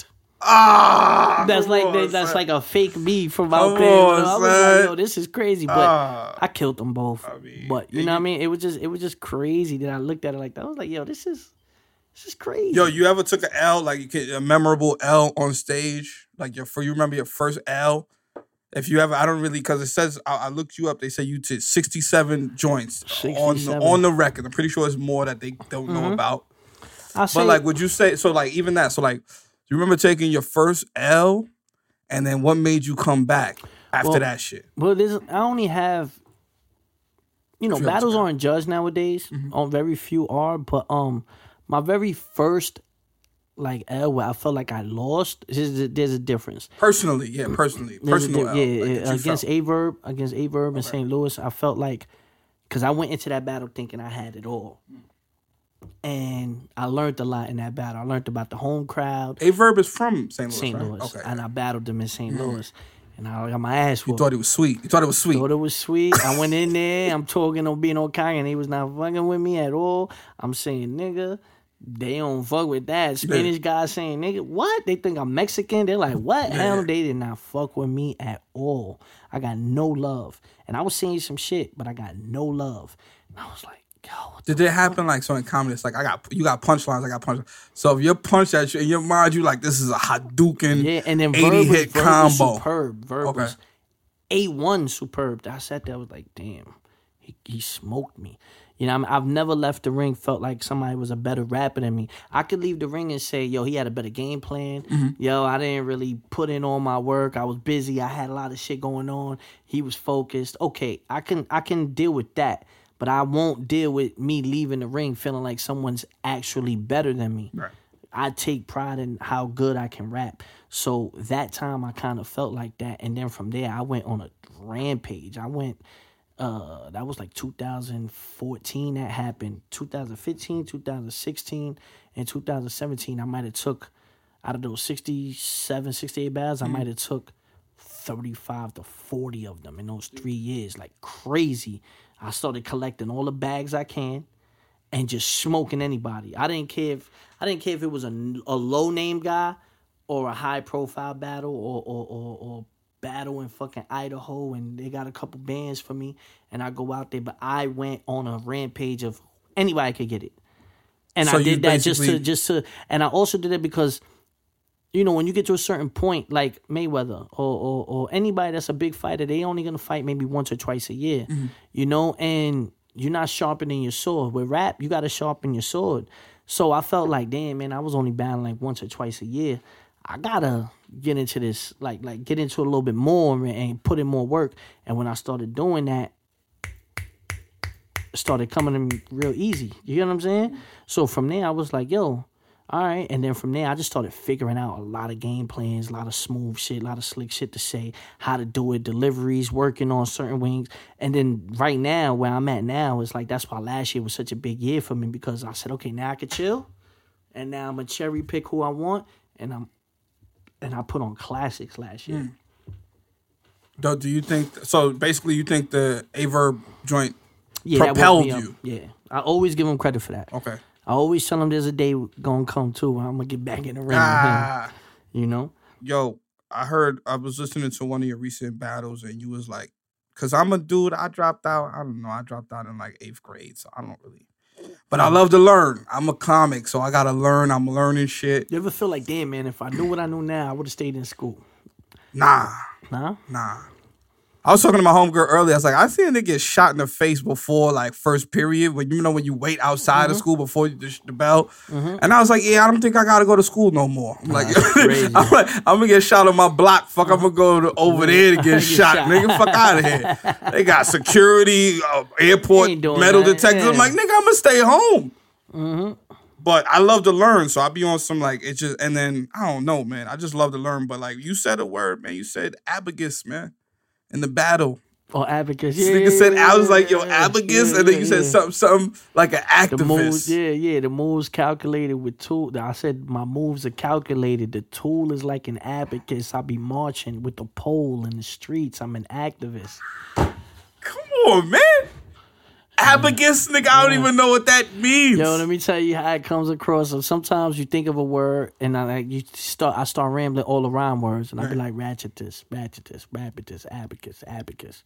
Ah, That's like on, they, that's like a fake me from out Come there. on, I was like, yo, this is crazy. But Ah. I killed them both. mean, but you know what I mean? It was just it was just crazy that I looked at it like that. I was like, yo, this is this is crazy. Yo, you ever took an L like you could, a memorable L on stage? Like your for you remember your first L? If you ever, I don't really because it says I, I looked you up. They say you did sixty seven joints on the on the record. I'm pretty sure it's more that they don't know about. I say, But like, would you say so? Like even that. So like, do you remember taking your first L, and then what made you come back after Well, that shit? Well, there's I only have you know, battles aren't judged nowadays. Mm-hmm. On very few are, but um my very first like L where I felt like I lost, there's a, there's a difference. Personally, yeah, personally, There's a personal di- L. yeah, like, yeah, that you against. Aye Verb, against Aye Verb in St. Louis, I felt like because I went into that battle thinking I had it all, and I learned a lot in that battle. I learned about the home crowd, A verb is from St. Louis. St. right? Louis, Okay. and I battled them in St. Mm-hmm. Louis, and I got my ass you thought it was sweet. You thought it was sweet. Thought it was sweet. I went in <laughs> there. I'm talking on being on cocky, and he was not fucking with me at all. I'm saying, nigga, they don't fuck with that. Spanish guy saying, nigga, what? They think I'm Mexican. They're like, what? Hell, they did not fuck with me at all. I got no love, and I was saying some shit, but I got no love. And I was like, yo, what the Did it happen like so in comedy? It's like I got you got punchlines, I got punch. So if you're punched at you in your mind, you like this is a Hadouken, Yeah, and then 80 Verb hit Verb combo. superb. Verb Okay. was A1 superb. I sat there, I was like, damn, he, he smoked me. You know, I mean, I've never left the ring felt like somebody was a better rapper than me. I could leave the ring and say, "Yo, he had a better game plan." Mm-hmm. Yo, I didn't really put in all my work. I was busy. I had a lot of shit going on. He was focused. Okay, I can I can deal with that, but I won't deal with me leaving the ring feeling like someone's actually better than me. Right. I take pride in how good I can rap. So that time I kind of felt like that. And then from there I went on a rampage. I went uh that was like 2014 that happened. 2015, 2016, and 2017 I might have took out of those 67, 68 battles, I might have took 35 to 40 of them in those 3 years like crazy. I started collecting all the bags I can and just smoking anybody. I didn't care if I didn't care if it was a, a low name guy or a high profile battle or or, or or battle in fucking Idaho and they got a couple bands for me and I go out there. But I went on a rampage of anybody could get it. And So I did that just to just to and I also did it because you know, when you get to a certain point, like Mayweather or, or or anybody that's a big fighter, they only gonna fight maybe once or twice a year. Mm-hmm. You know, and you're not sharpening your sword. With rap, you gotta sharpen your sword. So I felt like, damn man, I was only battling like once or twice a year. I gotta get into this, like like get into it a little bit more and, and put in more work. And when I started doing that, it started coming to me real easy. You get what I'm saying? So from there, I was like, yo, all right. And then from there, I just started figuring out a lot of game plans, a lot of smooth shit, a lot of slick shit to say, how to do it, deliveries, working on certain wings. And then right now, where I'm at now, is like that's why last year was such a big year for me because I said, okay, now I can chill. And now I'm a cherry pick who I want. And I'm and I put on classics last year. Hmm. Do, do you think so? Basically, you think the Aye Verb joint Yeah, propelled up. you? Yeah. I always give him credit for that. Okay. I always tell him there's a day gonna come too. where I'm gonna get back in the ring. with him. Ah, You know? yo, I heard I was listening to one of your recent battles, and you was like, "Cause I'm a dude. I dropped out. I don't know. I dropped out in like eighth grade, so I don't really. But I love to learn. I'm a comic, so I gotta learn. I'm learning shit. You ever feel like, damn man, if I knew what I knew now, I would have stayed in school. Nah, Nah? nah. I was talking to my homegirl earlier. I was like, I seen a nigga get shot in the face before like first period when you know when you wait outside Mm-hmm. of school before you the, the bell. And I was like, yeah, I don't think I gotta go to school no more. I'm like. <laughs> I'm like, I'm gonna get shot on my block. Fuck, I'm gonna go to, over there to <laughs> get Get shot. shot. Nigga, fuck out of here. <laughs> They got security, uh, airport metal that, detectors. I'm like, nigga, I'm gonna stay home. But I love to learn, so I be on some like it's just, and then I don't know, man. I just love to learn. But like you said a word, man. You said abacus, man, in the battle. Oh, abacus. This Yeah, said, yeah, I was like, yo, yeah, abagus, yeah, and then yeah, you said yeah. something, something like an The moves, activist. yeah, yeah. The moves calculated with tool. I said my moves are calculated. The tool is like an abacus. I be marching with the pole in the streets. I'm an activist. Come on, man. Abagus, nigga. I don't even know what that means. Yo, let me tell you how it comes across. So sometimes you think of a word and I like you start I start rambling all around words and I be like ratchet this, ratchet this, rabbit this, abacus, abacus.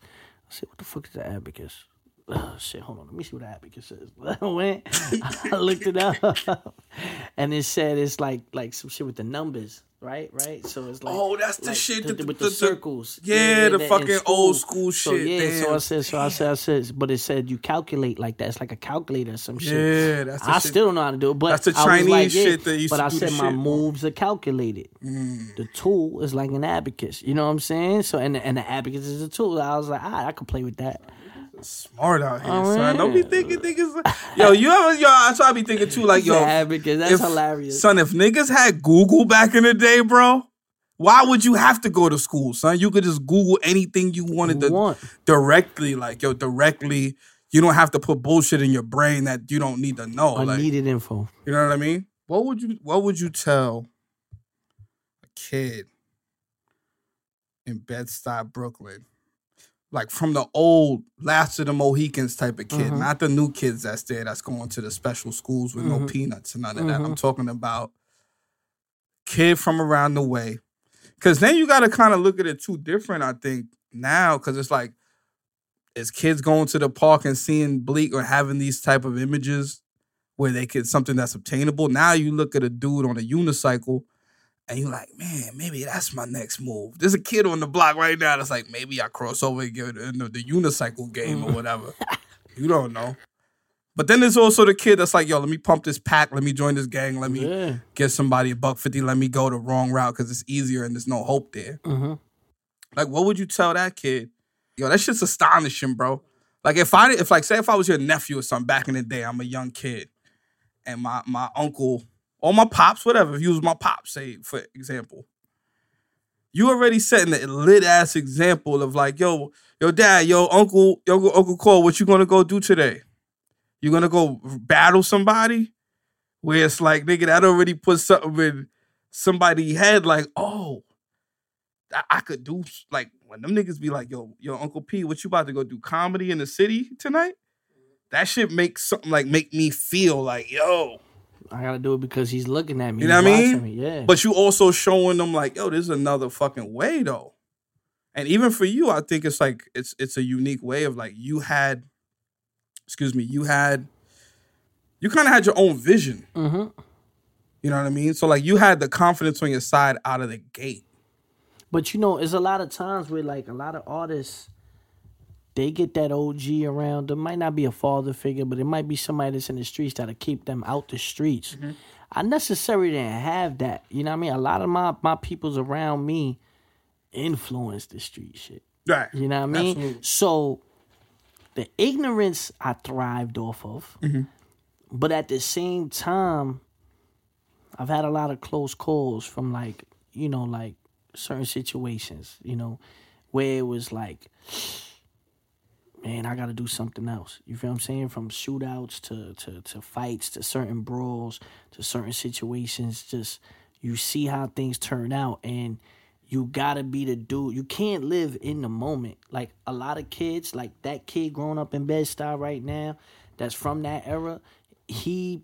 I said, what the fuck is the abacus? Oh, <sighs> shit, hold on. Let me see what abacus is. <laughs> I went, <laughs> I looked it up, <laughs> and it said it's like like some shit with the numbers, right? Right. So it's like Oh, that's the like shit the- that- with the- the, the- circles. yeah, the that in fucking old school So shit, yeah, so I said, so I said, I said, but it said you calculate like that. It's like a calculator or some shit. Yeah, that's the I shit. still don't know how to do it, but That's the I was like, Chinese yeah, shit that used But I said my shit. Mm. moves are calculated. The tool is like an abacus. You know what I'm saying? So and the, and the abacus is a tool. I was like, ah, I could play with that. Smart out here, Oh, son. Don't be thinking niggas. Yo, you ever, yo, that's what I be thinking too. Like, yo, abacus, that's if- hilarious. Son, if niggas had Google back in the day, bro, why would you have to go to school, son? You could just Google anything you wanted You to want. directly, like yo, directly. You don't have to put bullshit in your brain that you don't need to know. Like, Unneeded info. you know what I mean? What would you What would you tell a kid in Bed Stuy, Brooklyn, like from the old Last of the Mohicans type of kid, Mhm. not the new kids that's there that's going to the special schools with no Mhm. peanuts and none of that. I'm Mhm. talking about kid from around the way. Cause then you gotta kind of look at it too different, I think, now, cause it's like is kids going to the park and seeing Bleek or having these type of images where they could something that's obtainable. Now you look at a dude on a unicycle and you're like, man, maybe that's my next move. There's a kid on the block right now that's like, maybe I cross over and get in the, the unicycle game or whatever. you don't know. But then there's also the kid that's like, yo, let me pump this pack, let me join this gang, let me Yeah. get somebody a buck fifty, let me go the wrong route because it's easier and there's no hope there. Mm-hmm. Like, what would you tell that kid? Yo, that shit's astonishing, bro. Like, if I, if like, say, if I was your nephew or something back in the day, I'm a young kid, and my my uncle or my pops, whatever, if you was my pops, say for example, you already setting a lit ass example of like, yo, yo, dad, yo, uncle, yo, Uncle Cole, what you gonna go do today? You gonna go battle somebody? Where it's like, nigga, that already put something in somebody's head, like, oh, I, I could do like when them niggas be like, yo, yo, Uncle P, what you about to go do comedy in the city tonight? That shit makes something like make me feel like, yo, I gotta do it because he's looking at me. you know what I mean? Me. Yeah. But you also showing them like, yo, there's another fucking way though. And even for you, I think it's like it's it's a unique way of like you had, excuse me, you had, you kind of had your own vision. mm-hmm. You know what I mean? So like you had the confidence on your side out of the gate. But you know, it's a lot of times where like a lot of artists, they get that OG around them. Might not be a father figure, but it might be somebody that's in the streets that'll keep them out the streets. Mm-hmm. I necessarily didn't have that. You know what I mean? A lot of my my peoples around me influenced the street shit. Right. You know what I mean? Absolutely. So the ignorance I thrived off of. Mm-hmm. But at the same time, I've had a lot of close calls from like, you know, like certain situations, you know, where it was like, man, I gotta do something else. You feel I'm saying? From shootouts to to to fights to certain brawls to certain situations, just you see how things turn out and you gotta be the dude. You can't live in the moment. Like a lot of kids, like that kid growing up in Bed-Stuy right now, that's from that era, he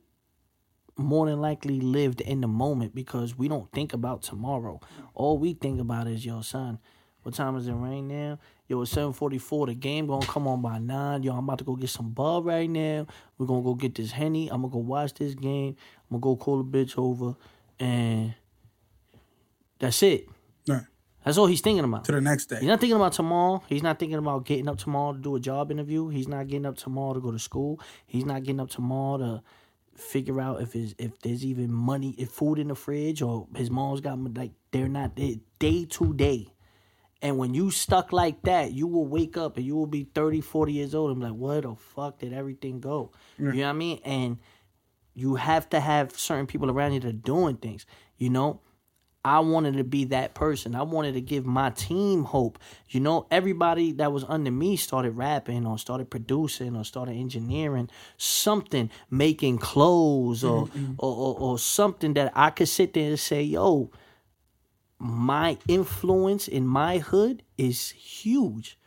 more than likely lived in the moment because we don't think about tomorrow. All we think about is, yo, son, what time is it right now? Yo, it's 744. The game gonna come on by 9. Yo, I'm about to go get some ball right now. We're gonna go get this Henny. I'm gonna go watch this game. I'm gonna go call the bitch over. And that's it. Right. That's all he's thinking about. To the next day. He's not thinking about tomorrow. He's not thinking about getting up tomorrow to do a job interview. He's not getting up tomorrow to go to school. He's not getting up tomorrow to figure out if is if there's even money, if food in the fridge, or his mom's got like they're not they, day to day. And when you stuck like that, you will wake up and you will be 30, 40 years old and be like, where the fuck did everything go? You know what I mean? And you have to have certain people around you that are doing things. You know, I wanted to be that person. I wanted to give my team hope. You know, everybody that was under me started rapping or started producing or started engineering something, making clothes or mm-hmm. or, or, or something that I could sit there and say, yo, my influence in my hood is huge.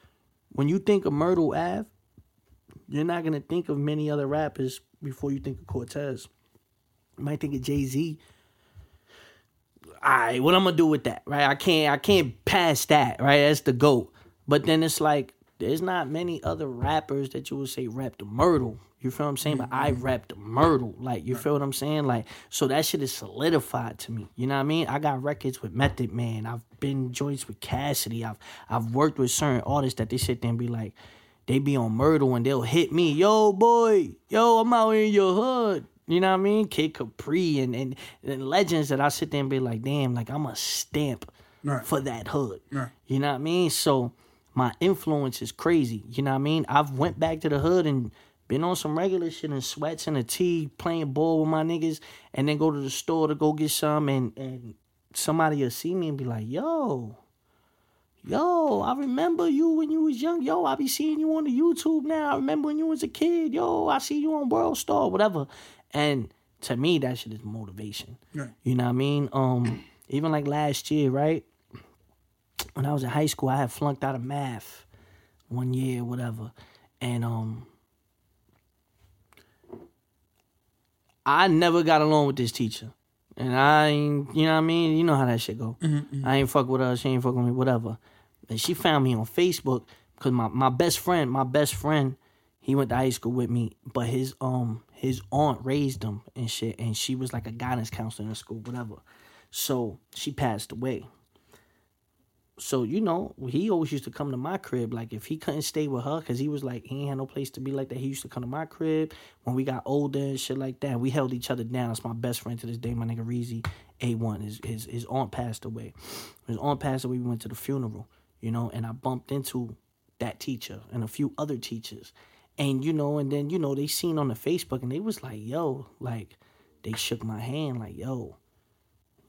When you think of Myrtle Ave, you're not gonna think of many other rappers before you think of Cortez. You might think of Jay Z. All right, what I'm gonna do with that, right? I can't, I can't pass that, right? That's the goat. But then it's like there's not many other rappers that you would say rap the Myrtle. You feel what I'm saying? But I mm-hmm. rap the Myrtle. Like, you feel what I'm saying? Like, so that shit is solidified to me. You know what I mean? I got records with Method Man. I've been joints with Cassidy. I've I've worked with certain artists that they sit there and be like, they be on Myrtle and they'll hit me, yo boy, yo, I'm out in your hood. You know what I mean? Kid Capri and, and, and legends that I sit there and be like, damn, like I'm a stamp Right. for that hood. Right. You know what I mean? So my influence is crazy. You know what I mean? I've went back to the hood and been on some regular shit and sweats and a tee, playing ball with my niggas, and then go to the store to go get some and and somebody will see me and be like, yo, yo, I remember you when you was young. Yo, I be seeing you on the YouTube now. I remember when you was a kid. Yo, I see you on World Star, whatever. And to me, that shit is motivation. Right. You know what I mean? Um, <clears throat> even like last year, right? When I was in high school, I had flunked out of math one year, whatever. And um I never got along with this teacher. And I ain't, you know what I mean? You know how that shit go. I ain't fuck with her, she ain't fuck with me, whatever. And she found me on Facebook because my, my best friend, my best friend, he went to high school with me, but his um his aunt raised him and shit, and she was like a guidance counselor in the school, whatever. So she passed away. So you know, he always used to come to my crib. Like if he couldn't stay with her, cause he was like he ain't had no place to be like that. He used to come to my crib when we got older and shit like that. We held each other down. It's my best friend to this day. My nigga Reezy, a one. His his his aunt passed away. His aunt passed away. We went to the funeral, you know, and I bumped into that teacher and a few other teachers, and you know, and then you know they seen on the Facebook and they was like, yo, like they shook my hand, like yo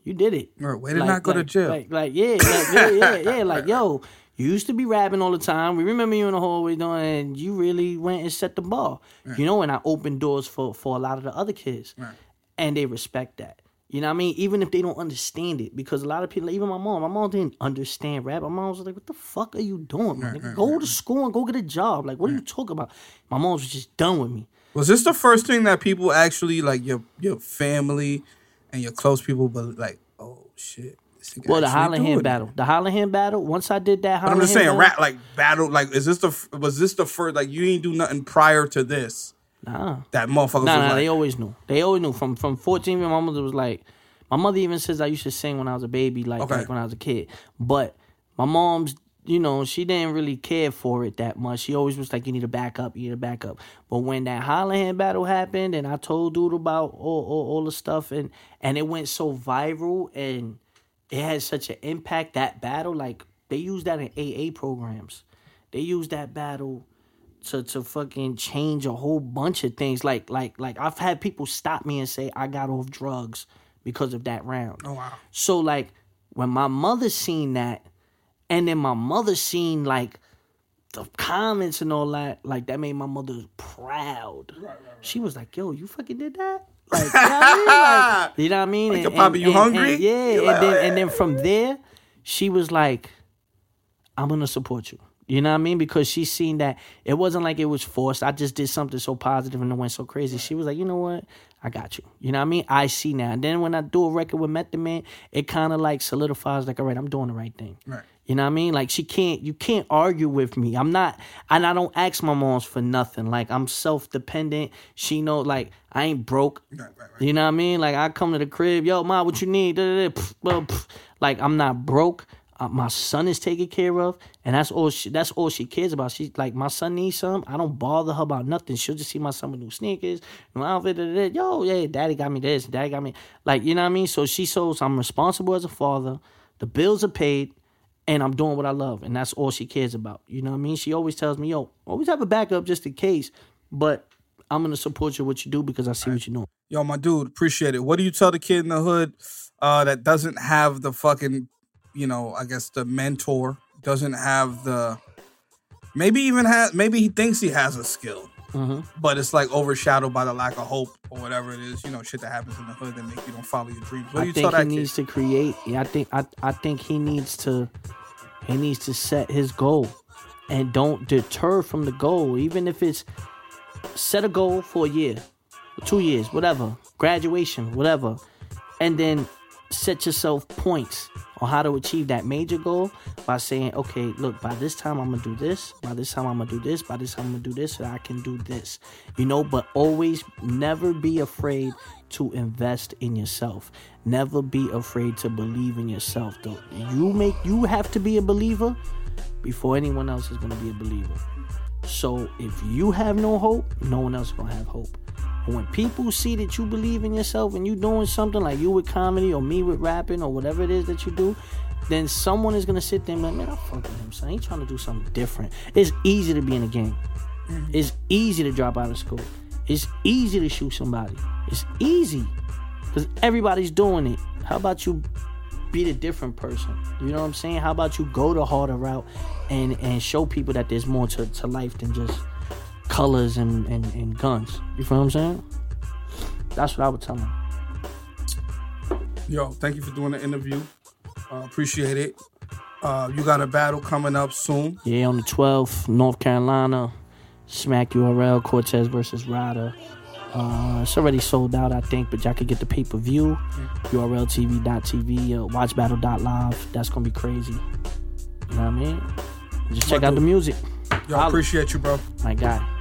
you did it. Right, way to like, not go like, to jail. Like, like yeah, like, yeah, yeah, <laughs> yeah. Like, yo, you used to be rapping all the time. We remember you in the hallway doing, and you really went and set the bar. Right. You know, and I opened doors for for a lot of the other kids, right. and they respect that. You know what I mean? Even if they don't understand it, because a lot of people, even my mom, my mom didn't understand rap. My mom was like, "What the fuck are you doing, man? Go to school and go get a job. Like, what are you talking about?" My mom was just done with me. Was this the first thing that people actually like your your family? And your close people, but like, oh shit. Well, the Holland battle, the Holland battle. Once I did that, Holland I'm just saying, battle, rap like battle. Like, is this the was this the first? Like, you ain't do nothing prior to this. Nah, that motherfucker. Nah, nah. Like, they always knew. They always knew from from 14. My mother was like, my mother even says I used to sing when I was a baby, like, okay. like when I was a kid. But my mom's you know, she didn't really care for it that much. She always was like, you need to back up, you need to back up. But when that Holland battle happened and I told dude about all, all, all the stuff and, and it went so viral and it had such an impact, that battle, like they use that in AA programs. They use that battle to to fucking change a whole bunch of things. Like like like I've had people stop me and say I got off drugs because of that round. Oh wow. So like when my mother seen that and then my mother seen like the comments and all that, like that made my mother proud. Right, right, right. She was like, "Yo, you fucking did that." Like, you know what I mean? Like, <laughs> you know what I mean? Like, and, Papa, you and, hungry? And, yeah, and then and then from there, she was like, "I'm gonna support you." You know what I mean? Because she seen that it wasn't like it was forced. I just did something so positive and it went so crazy. She was like, you know what? I got you. You know what I mean? I see now. And then when I do a record with Method Man, it kind of like solidifies like, all right, I'm doing the right thing. Right. You know what I mean? Like she can't you can't argue with me. I'm not and I don't ask my moms for nothing. Like I'm self dependent. She know like I ain't broke. Right, right, right. You know what I mean? Like I come to the crib, yo, ma, what you need? Well, Like I'm not broke. Uh, my son is taken care of, and that's all. She, that's all she cares about. She's like, my son needs some. I don't bother her about nothing. She'll just see my son with new sneakers, new outfit. Da, da, da. Yo, yeah, daddy got me this. Daddy got me like, you know what I mean. So she shows I'm responsible as a father. The bills are paid and I'm doing what I love, and that's all she cares about. You know what I mean? She always tells me, "Yo, always have a backup just in case," but I'm gonna support you what you do because I see right. what you're doing. Yo, my dude, appreciate it. What do you tell the kid in the hood uh, that doesn't have the fucking, you know, I guess the mentor doesn't have the, maybe even has, maybe he thinks he has a skill, mm-hmm. but it's like overshadowed by the lack of hope or whatever it is. You know, shit that happens in the hood that make you don't follow your dreams. What do you I think tell he needs to create. Yeah, I think I I think he needs to he needs to set his goal. And don't deter from the goal, even if it's set a goal for a year, two years, whatever, graduation, whatever, and then set yourself points on how to achieve that major goal by saying, okay, look, by this time I'm gonna do this, by this time I'm gonna do this, by this time I'm gonna do this, so I can do this. You know, but always never be afraid to invest in yourself. Never be afraid to believe in yourself. Though you make you have to be a believer before anyone else is gonna be a believer. So if you have no hope, no one else is gonna have hope. When people see that you believe in yourself and you doing something like you with comedy or me with rapping or whatever it is that you do, then someone is gonna sit there and be like, man, I fuck with him, son. He's trying to do something different. It's easy to be in a game. Mm-hmm. It's easy to drop out of school. It's easy to shoot somebody. It's easy because everybody's doing it. How about you be the different person? You know what I'm saying? How about you go the harder route and and show people that there's more to, to life than just colors and, and, and guns. You feel what I'm saying? That's what I would tell them. Yo, thank you for doing the interview. Uh, appreciate it. Uh, you got a battle coming up soon. Yeah, on the 12th, North Carolina. Smack URL, Cortez versus Ryder. Uh, it's already sold out, I think, but y'all can get the pay per view. URLTV.tv, uh, watchbattle.live. That's going to be crazy. You know what I mean? Just check out the music. Yo, I appreciate you, bro. My guy.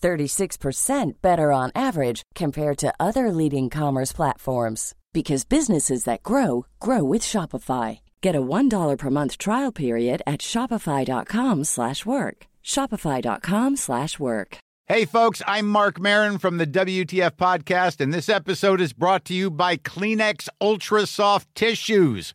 36% better on average compared to other leading commerce platforms because businesses that grow grow with Shopify. Get a $1 per month trial period at shopify.com/work. shopify.com/work. Hey folks, I'm Marc Maron from the WTF podcast and this episode is brought to you by Kleenex Ultra Soft Tissues